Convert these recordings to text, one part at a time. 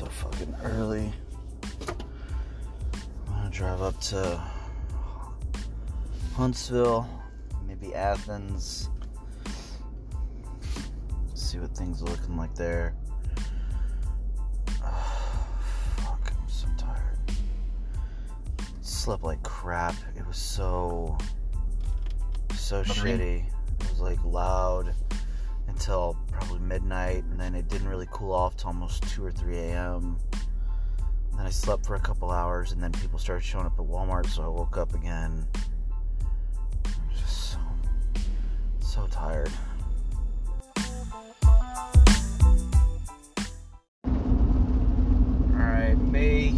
so fucking early. I'm gonna drive up to Huntsville, maybe Athens. See what things are looking like there. fuck, I'm so tired. Slept like crap. It was so so shitty. It was like loud until probably midnight, and then it didn't really cool off till almost 2 or 3 a.m. Then I slept for a couple hours, and then people started showing up at Walmart, so I woke up again. I'm just so, so tired. Alright, May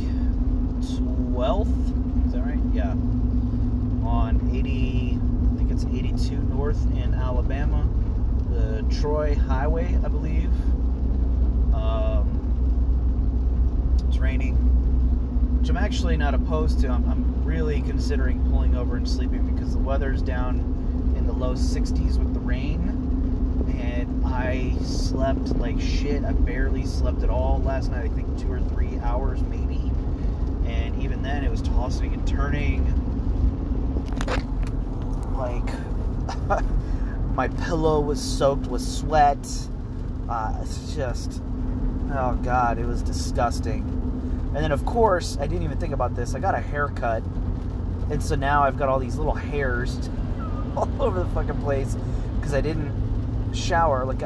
12th, is that right? Yeah. On 80, I think it's 82 North in Alabama the Troy Highway, I believe. Um, it's raining, which I'm actually not opposed to. I'm, I'm, really considering pulling over and sleeping because the weather's down in the low 60s with the rain, and I slept like shit. I barely slept at all last night. I think two or three hours, maybe. And even then, it was tossing and turning. Like. my pillow was soaked with sweat. Uh, it's just, oh god, it was disgusting. And then, of course, I didn't even think about this. I got a haircut, and so now I've got all these little hairs all over the fucking place because I didn't shower. Like,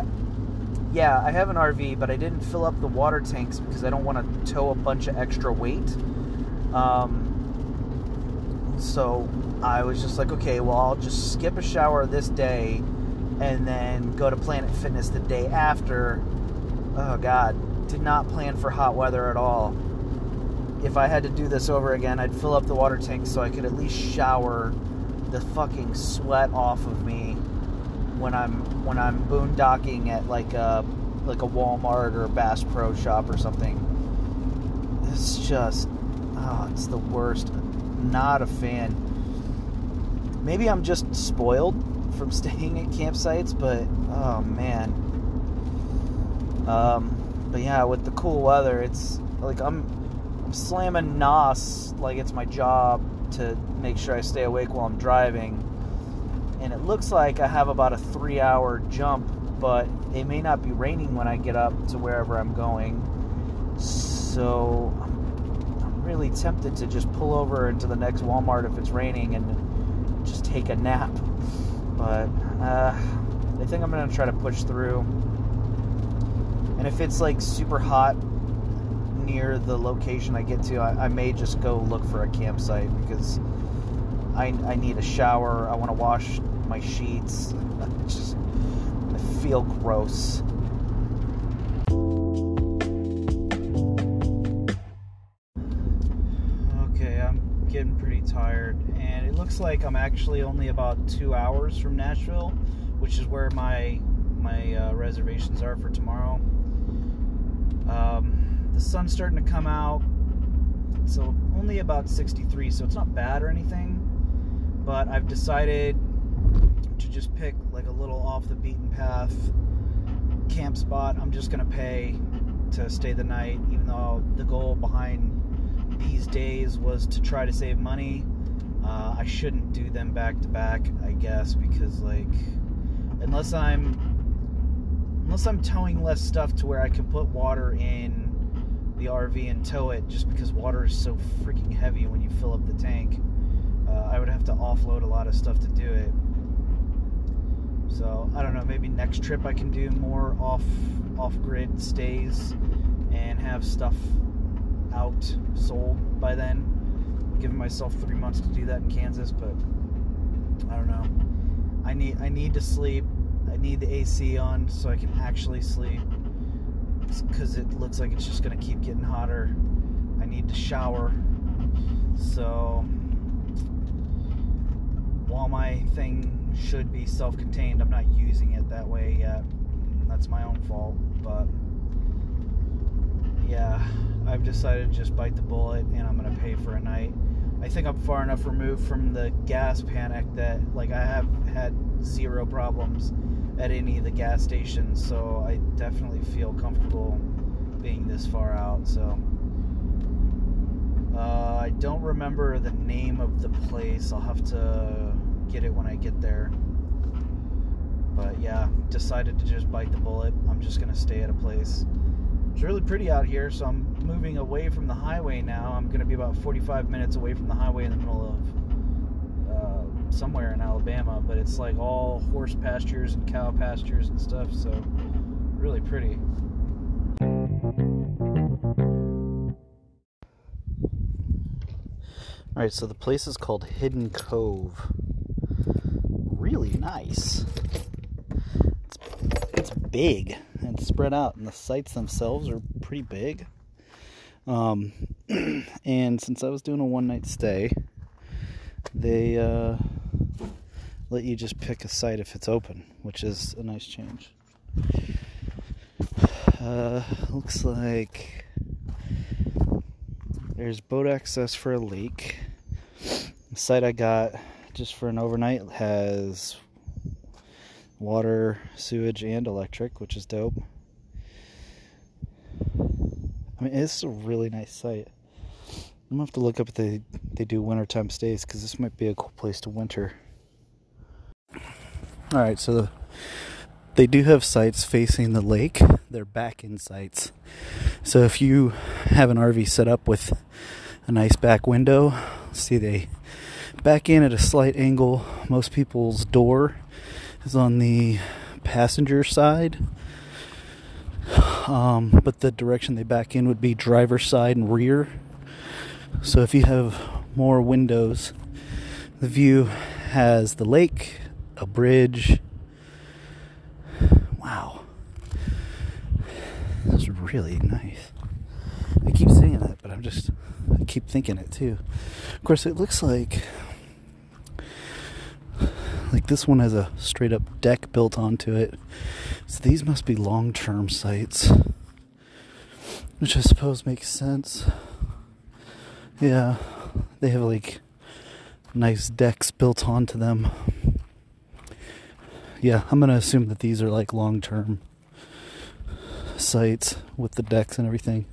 yeah, I have an RV, but I didn't fill up the water tanks because I don't want to tow a bunch of extra weight. Um, so I was just like, okay, well, I'll just skip a shower this day and then go to Planet Fitness the day after. Oh God, did not plan for hot weather at all. If I had to do this over again, I'd fill up the water tank so I could at least shower the fucking sweat off of me when I'm when I'm boondocking at like a like a Walmart or a Bass Pro Shop or something. It's just oh, it's the worst. Not a fan. Maybe I'm just spoiled from staying at campsites, but oh man. Um, but yeah, with the cool weather, it's like I'm I'm slamming NOS like it's my job to make sure I stay awake while I'm driving. And it looks like I have about a three hour jump, but it may not be raining when I get up to wherever I'm going. So I'm really tempted to just pull over into the next Walmart if it's raining and take a nap. But uh, I think I'm gonna try to push through. And if it's like super hot near the location I get to, I, I may just go look for a campsite because I, I need a shower. I want to wash my sheets. I just I feel gross. Okay, I'm getting pretty tired looks like I'm actually only about two hours from Nashville, which is where my my uh, reservations are for tomorrow. Um, the sun's starting to come out, so only about 63, so it's not bad or anything. But I've decided to just pick like a little off the beaten path camp spot. I'm just gonna pay to stay the night, even though the goal behind these days was to try to save money uh, I shouldn't do them back to back, I guess, because like unless I'm unless I'm towing less stuff to where I can put water in the RV and tow it, just because water is so freaking heavy when you fill up the tank, uh, I would have to offload a lot of stuff to do it. So I don't know. Maybe next trip I can do more off off grid stays and have stuff out sold by then given myself three months to do that in Kansas, but I don't know. I need I need to sleep. I need the AC on so I can actually sleep because it looks like it's just gonna keep getting hotter. I need to shower. So while my thing should be self-contained, I'm not using it that way yet. That's my own fault, but yeah, I've decided to just bite the bullet and I'm gonna pay for a night. I think I'm far enough removed from the gas panic that like I have had zero problems at any of the gas stations, so I definitely feel comfortable being this far out. So uh, I don't remember the name of the place. I'll have to get it when I get there. But yeah, decided to just bite the bullet. I'm just gonna stay at a place. It's really pretty out here, so I'm moving away from the highway now. I'm gonna be about 45 minutes away from the highway in the middle of uh, somewhere in Alabama, but it's like all horse pastures and cow pastures and stuff, so really pretty. All right, so the place is called Hidden Cove. Really nice. Big and spread out, and the sites themselves are pretty big. Um, and since I was doing a one night stay, they uh, let you just pick a site if it's open, which is a nice change. Uh, looks like there's boat access for a lake. The site I got just for an overnight has water, sewage, and electric, which is dope. I mean, it's a really nice site. I'm gonna have to look up if they they do wintertime stays because this might be a cool place to winter. All right, so the, they do have sites facing the lake. They're back in sites. So if you have an RV set up with a nice back window, see they back in at a slight angle. Most people's door is on the passenger side. Um, but the direction they back in would be driver side and rear. So if you have more windows, the view has the lake, a bridge. Wow. That's really nice. I keep saying that, but I'm just, I keep thinking it too. Of course, it looks like, like this one has a straight up deck built onto it. So these must be long term sites, which I suppose makes sense. Yeah, they have like nice decks built onto them. Yeah, I'm gonna assume that these are like long term sites with the decks and everything.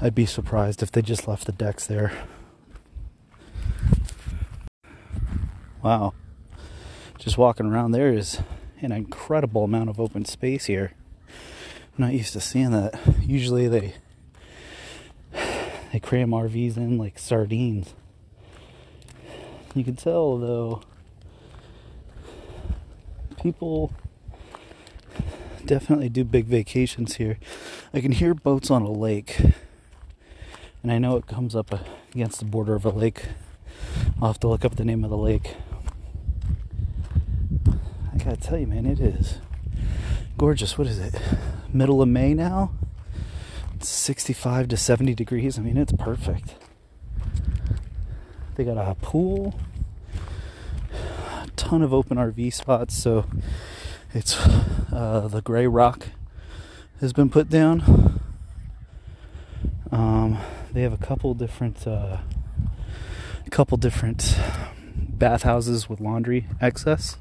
I'd be surprised if they just left the decks there. Wow. Just walking around there is an incredible amount of open space here. I'm not used to seeing that. Usually they they cram RVs in like sardines. You can tell though people definitely do big vacations here. I can hear boats on a lake, and I know it comes up against the border of a lake. I'll have to look up the name of the lake. Gotta tell you, man, it is gorgeous. What is it? Middle of May now? It's 65 to 70 degrees. I mean, it's perfect. They got a pool, a ton of open RV spots, so it's uh, the gray rock has been put down. Um, they have a couple different, uh, couple different bathhouses with laundry access.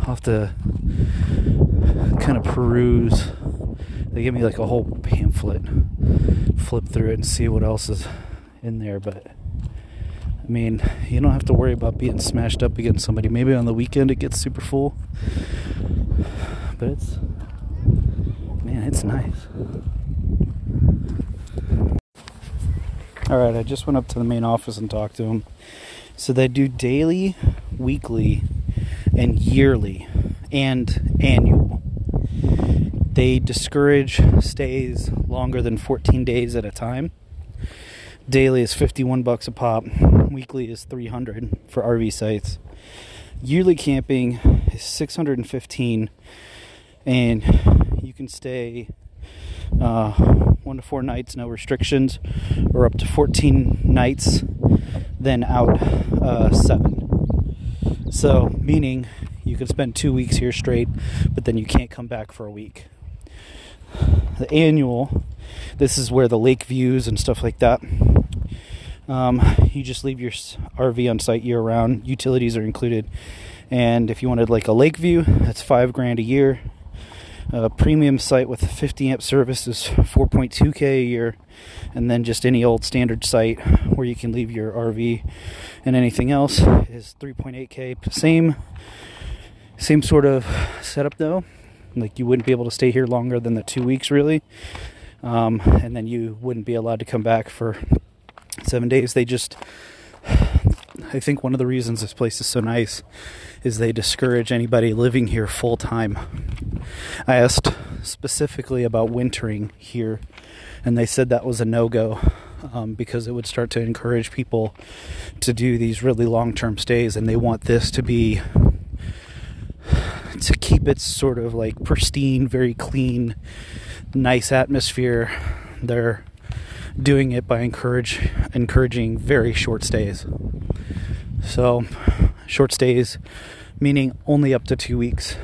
I'll have to kind of peruse. They give me like a whole pamphlet, flip through it and see what else is in there, but I mean, you don't have to worry about being smashed up against somebody. Maybe on the weekend it gets super full, but it's man, it's nice. All right, I just went up to the main office and talked to them. So they do daily, weekly, and yearly, and annual. They discourage stays longer than 14 days at a time. Daily is 51 bucks a pop. Weekly is 300 for RV sites. Yearly camping is 615 and you can stay uh, one to four nights, no restrictions, or up to 14 nights, then out uh, seven. So, meaning you can spend two weeks here straight, but then you can't come back for a week. The annual, this is where the lake views and stuff like that. Um, you just leave your RV on site year round. Utilities are included, and if you wanted like a lake view, that's five grand a year. A premium site with 50 amp service is 4.2k a year, and then just any old standard site where you can leave your RV and anything else is 3.8k. Same, same sort of setup though. Like you wouldn't be able to stay here longer than the two weeks, really, um, and then you wouldn't be allowed to come back for seven days. They just I think one of the reasons this place is so nice is they discourage anybody living here full time. I asked specifically about wintering here, and they said that was a no go um, because it would start to encourage people to do these really long term stays, and they want this to be to keep it sort of like pristine, very clean, nice atmosphere. They're doing it by encourage encouraging very short stays. So, short stays, meaning only up to two weeks.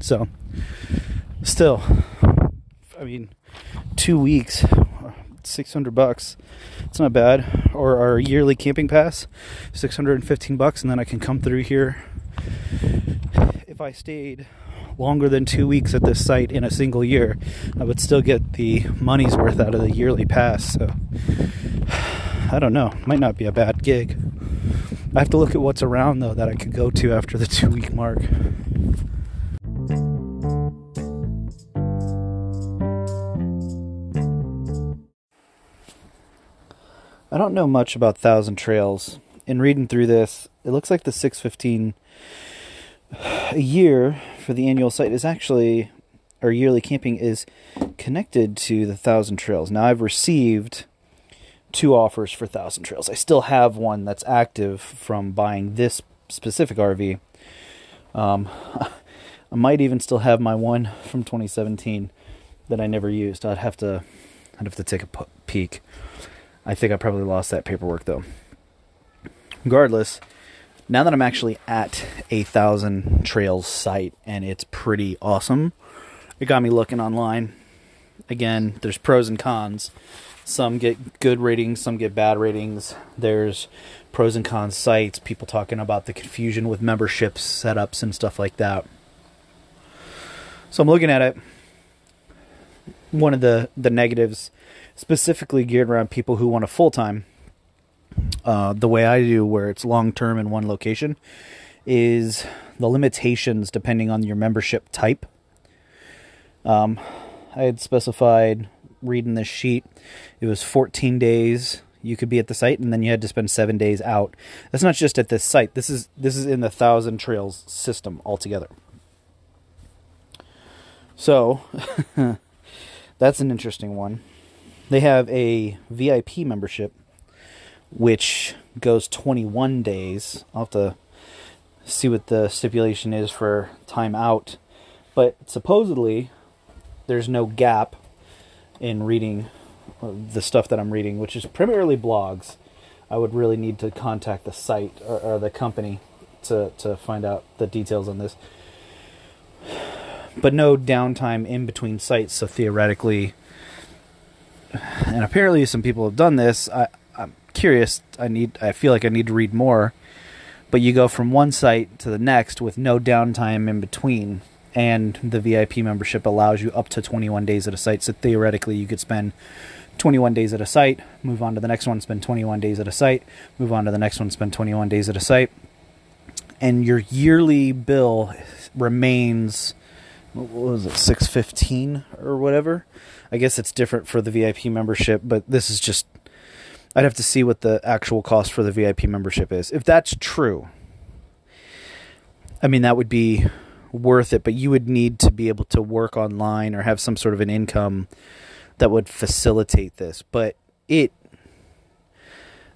So, still, I mean, two weeks, 600 bucks. It's not bad. Or our yearly camping pass, 615 bucks, and then I can come through here. If I stayed longer than two weeks at this site in a single year, I would still get the money's worth out of the yearly pass. So, I don't know. Might not be a bad gig. I have to look at what's around though that I could go to after the two week mark. I don't know much about Thousand Trails. In reading through this, it looks like the 615 a year for the annual site is actually, or yearly camping is connected to the Thousand Trails. Now, I've received two offers for Thousand Trails. I still have one that's active from buying this specific RV. Um, I might even still have my one from 2017 that I never used. I'd have to, I'd have to take a peek. I think I probably lost that paperwork though. Regardless, now that I'm actually at a Thousand Trails site and it's pretty awesome, it got me looking online. Again, there's pros and cons. Some get good ratings, some get bad ratings. There's pros and cons sites, people talking about the confusion with memberships, setups, and stuff like that. So I'm looking at it. One of the, the negatives, specifically geared around people who want a full time, uh, the way I do, where it's long term in one location, is the limitations depending on your membership type. Um, I had specified reading this sheet, it was 14 days you could be at the site, and then you had to spend seven days out. That's not just at this site. This is this is in the Thousand Trails system altogether. So that's an interesting one. They have a VIP membership, which goes 21 days. I'll have to see what the stipulation is for time out. But supposedly, there's no gap in reading uh, the stuff that I'm reading, which is primarily blogs. I would really need to contact the site or, or the company to to find out the details on this. But no downtime in between sites, so theoretically, and apparently some people have done this. I, curious. I need. I feel like I need to read more. But you go from one site to the next with no downtime in between and the VIP membership allows you up to 21 days at a site. So theoretically, you could spend 21 days at a site, move on to the next one, spend 21 days at a site, move on to the next one, spend 21 days at a site. And your yearly bill remains what was it 615 or whatever. I guess it's different for the VIP membership, but this is just I'd have to see what the actual cost for the VIP membership is. If that's true, I mean that would be worth it, but you would need to be able to work online or have some sort of an income that would facilitate this. But it,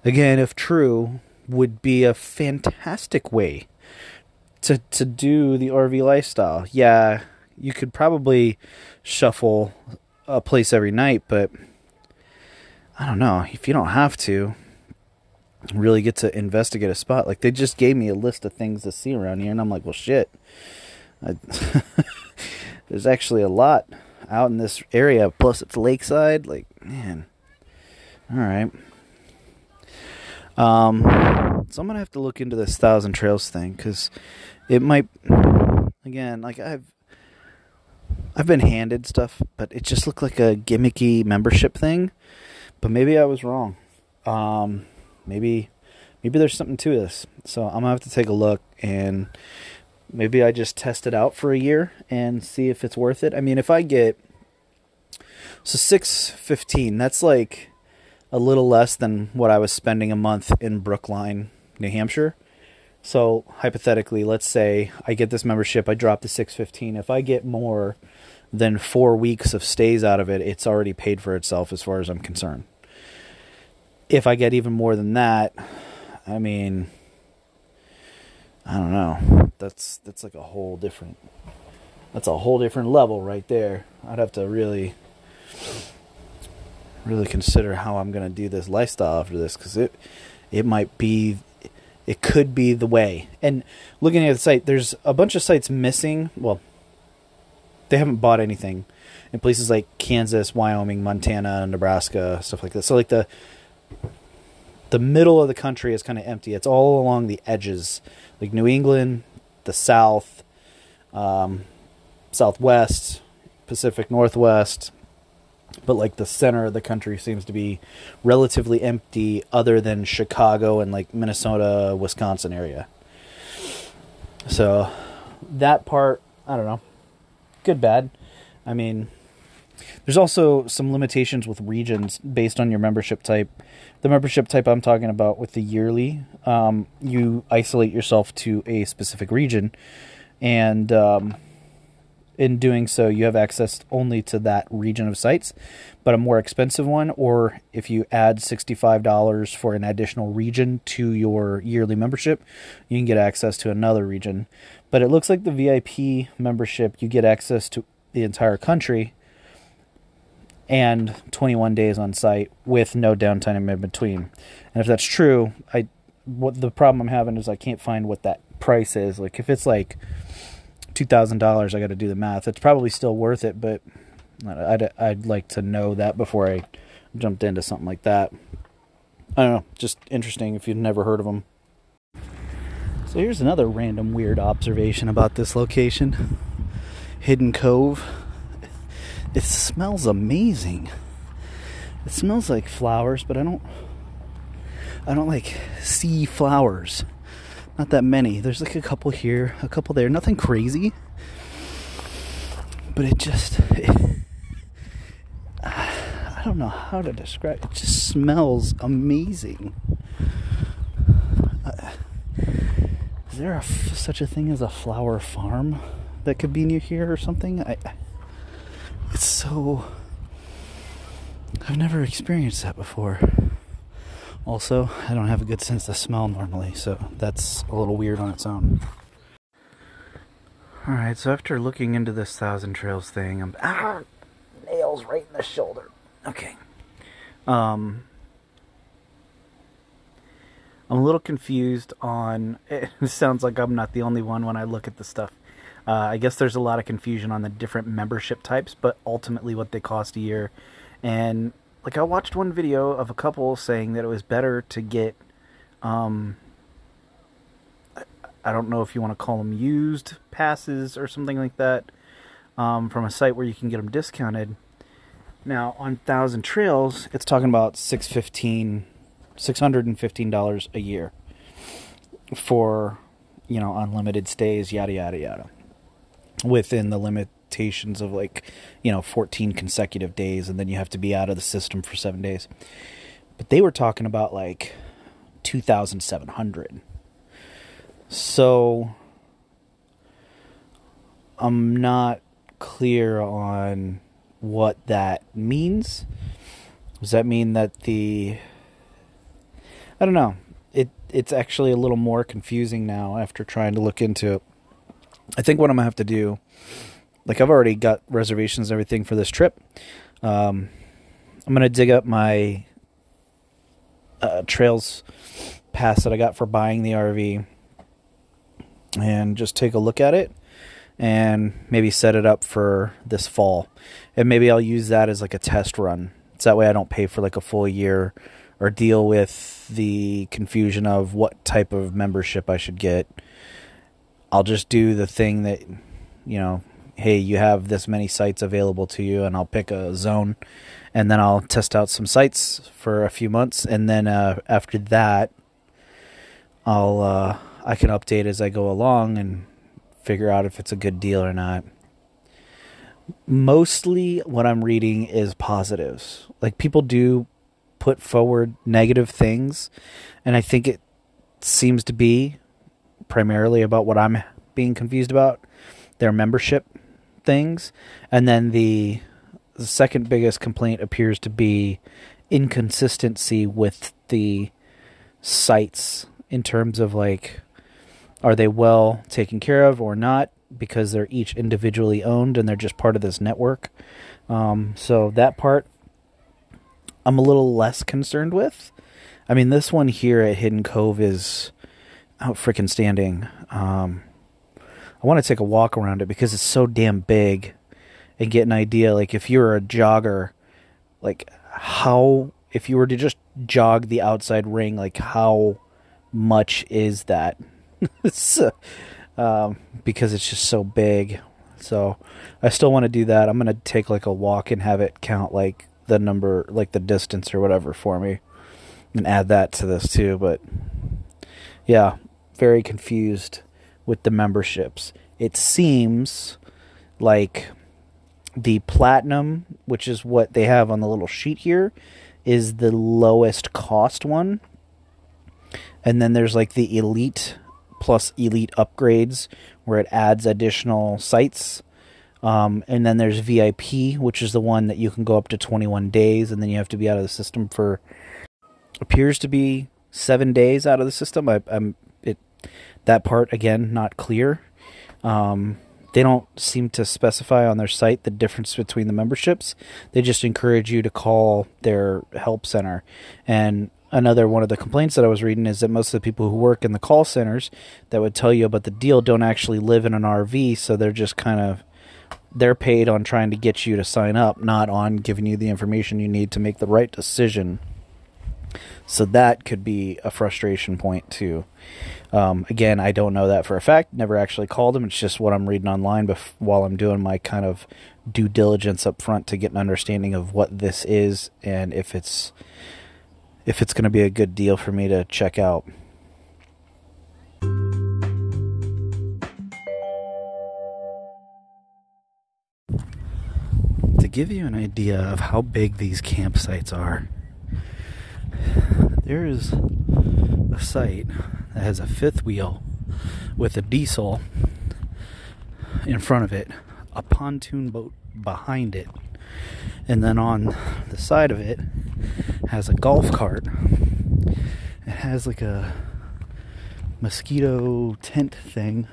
again, if true, would be a fantastic way to to do the RV lifestyle. Yeah, you could probably shuffle a place every night, but I don't know if you don't have to really get to investigate a spot. Like they just gave me a list of things to see around here, and I'm like, well, shit. I, there's actually a lot out in this area. Plus, it's lakeside. Like, man. All right. Um, so I'm gonna have to look into this Thousand Trails thing because it might. Again, like I've, I've been handed stuff, but it just looked like a gimmicky membership thing. But maybe I was wrong. Um, maybe maybe there's something to this. So I'm gonna have to take a look and maybe I just test it out for a year and see if it's worth it. I mean, if I get so six fifteen, that's like a little less than what I was spending a month in Brookline, New Hampshire. So hypothetically, let's say I get this membership, I drop the six fifteen. If I get more than four weeks of stays out of it, it's already paid for itself as far as I'm concerned. If I get even more than that, I mean, I don't know. That's that's like a whole different. That's a whole different level right there. I'd have to really, really consider how I'm gonna do this lifestyle after this because it, it might be, it could be the way. And looking at the site, there's a bunch of sites missing. Well, they haven't bought anything in places like Kansas, Wyoming, Montana, Nebraska, stuff like that. So like the the middle of the country is kind of empty. It's all along the edges, like New England, the South, um, Southwest, Pacific Northwest. But like the center of the country seems to be relatively empty, other than Chicago and like Minnesota, Wisconsin area. So that part, I don't know, good, bad. I mean, there's also some limitations with regions based on your membership type. The membership type I'm talking about with the yearly, um, you isolate yourself to a specific region, and um, in doing so, you have access only to that region of sites. But a more expensive one, or if you add $65 for an additional region to your yearly membership, you can get access to another region. But it looks like the VIP membership, you get access to the entire country and 21 days on site with no downtime in between. And if that's true, I what the problem I'm having is I can't find what that price is. Like if it's like two thousand dollars, I got to do the math. It's probably still worth it, but I'd I'd like to know that before I jumped into something like that. I don't know, just interesting if you've never heard of them. So here's another random weird observation about this location, Hidden Cove. It smells amazing. It smells like flowers, but I don't I don't like see flowers. Not that many. There's like a couple here, a couple there. Nothing crazy. But it just it, I don't know how to describe it. Just smells amazing. Uh, is there a, such a thing as a flower farm that could be near here or something? I it's so. I've never experienced that before. Also, I don't have a good sense of smell normally, so that's a little weird on its own. Alright, so after looking into this Thousand Trails thing, I'm. Ah! Nails right in the shoulder. Okay. Um. I'm a little confused on. It sounds like I'm not the only one when I look at the stuff. Uh, I guess there's a lot of confusion on the different membership types, but ultimately what they cost a year. And like I watched one video of a couple saying that it was better to get, um, I don't know if you want to call them used passes or something like that, um, from a site where you can get them discounted. Now on Thousand Trails, it's talking about six fifteen, six hundred and fifteen dollars a year for you know unlimited stays, yada yada yada within the limitations of like you know 14 consecutive days and then you have to be out of the system for 7 days. But they were talking about like 2700 so I'm not clear on what that means. Does that mean that the I don't know. It it's actually a little more confusing now after trying to look into it I think what I'm gonna have to do, like I've already got reservations and everything for this trip. Um, I'm gonna dig up my uh, trails pass that I got for buying the RV and just take a look at it and maybe set it up for this fall. And maybe I'll use that as like a test run. So that way I don't pay for like a full year or deal with the confusion of what type of membership I should get I'll just do the thing that you know hey, you have this many sites available to you, and I'll pick a zone, and then I'll test out some sites for a few months, and then uh, after that, I'll uh, I can update as I go along and figure out if it's a good deal or not. Mostly, what I'm reading is positives. Like people do put forward negative things, and I think it seems to be primarily about what I'm being confused about their membership things. And then the, the second biggest complaint appears to be inconsistency with the sites in terms of like are they well taken care of or not because they're each individually owned and they're just part of this network. Um, so that part I'm a little less concerned with. I mean, this one here at Hidden Cove is out freaking standing. Um, I want to take a walk around it because it's so damn big and get an idea. Like, if you're a jogger, like, how, if you were to just jog the outside ring, like, how much is that? um, because it's just so big. So, I still want to do that. I'm going to take, like, a walk and have it count, like, the number, like, the distance or whatever for me and add that to this, too. But, yeah, very confused with the memberships. It seems like the platinum, which is what they have on the little sheet here, is the lowest cost one. And then there's like the elite plus elite upgrades where it adds additional sites. Um, and then there's VIP, which is the one that you can go up to 21 days, and then you have to be out of the system for appears to be seven days out of the system. I, am that part again not clear. Um, they don't seem to specify on their site the difference between the memberships. They just encourage you to call their help center. And another one of the complaints that I was reading is that most of the people who work in the call centers that would tell you about the deal don't actually live in an RV, so they're just kind of they're paid on trying to get you to sign up, not on giving you the information you need to make the right decision. So that could be a frustration point too. Um, again, I don't know that for a fact. Never actually called him. It's just what I'm reading online bef- while I'm doing my kind of due diligence up front to get an understanding of what this is and if it's if it's going to be a good deal for me to check out. To give you an idea of how big these campsites are, there is a site that has a fifth wheel with a diesel in front of it, a pontoon boat behind it, and then on the side of it has a golf cart. It has like a mosquito tent thing.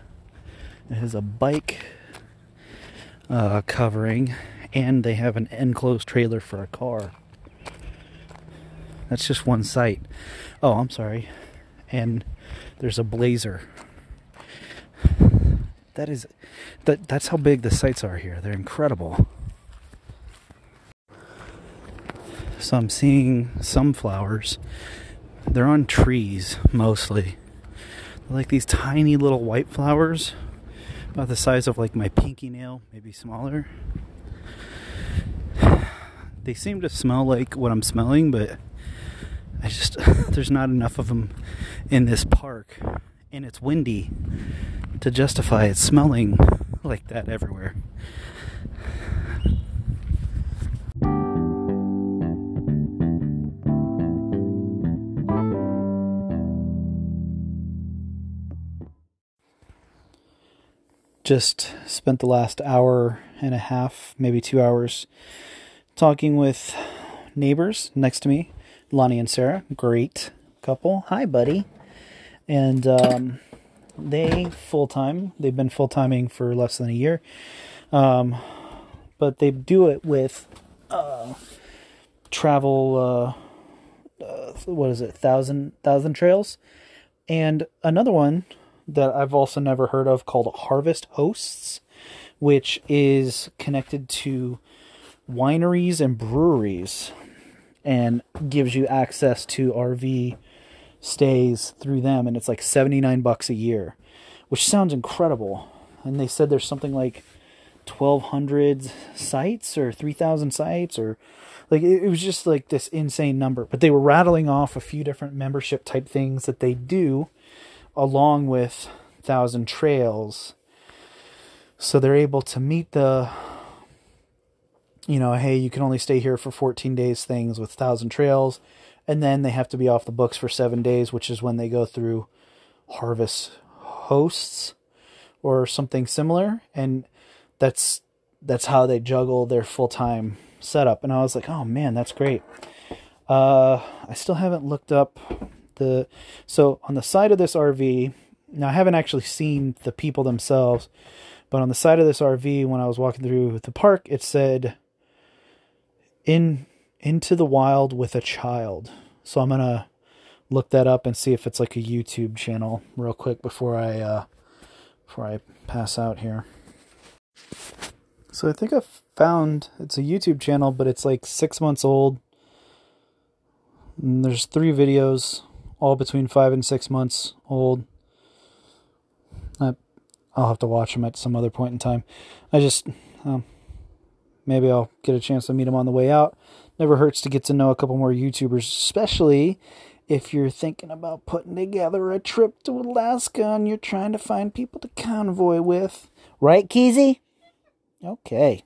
It has a bike uh, covering, and they have an enclosed trailer for a car. That's just one site. Oh, I'm sorry. And there's a blazer. That is that that's how big the sites are here. They're incredible. So I'm seeing some flowers. They're on trees mostly. Like these tiny little white flowers about the size of like my pinky nail, maybe smaller. They seem to smell like what I'm smelling, but I just there's not enough of them in this park, and it's windy to justify it smelling like that everywhere. Just spent the last hour and a half, maybe two hours, talking with neighbors next to me Lonnie and Sarah, great couple. Hi, buddy. And um, they full time. They've been full timing for less than a year, um, but they do it with uh, travel. Uh, uh, what is it? Thousand thousand trails, and another one that I've also never heard of called Harvest Hosts, which is connected to wineries and breweries and gives you access to RV stays through them and it's like 79 bucks a year, which sounds incredible. And they said there's something like 1200 sites or 3000 sites or like it, was just like this insane number but they were rattling off a few different membership type things that they do along with thousand trails so they're able to meet the you know hey you can only stay here for 14 days things with thousand trails. And then they have to be off the books for seven days which is when they go through harvest hosts or something similar. And that's that's how they juggle their full-time setup. And i was like oh man that's great. Uh i still haven't looked up the so on the side of this rv now i haven't actually seen the people themselves but on the side of this rv when i was walking through the park it said in into the wild with a child so i'm gonna look that up and see if it's like a youtube channel real quick before i uh before i pass out here so I think I found it's a YouTube channel, but it's like six months old. And there's three videos, all between five and six months old. I, I'll have to watch them at some other point in time. I just, um, maybe I'll get a chance to meet them on the way out. Never hurts to get to know a couple more YouTubers, especially if you're thinking about putting together a trip to Alaska and you're trying to find people to convoy with. Right, Keezy? Okay.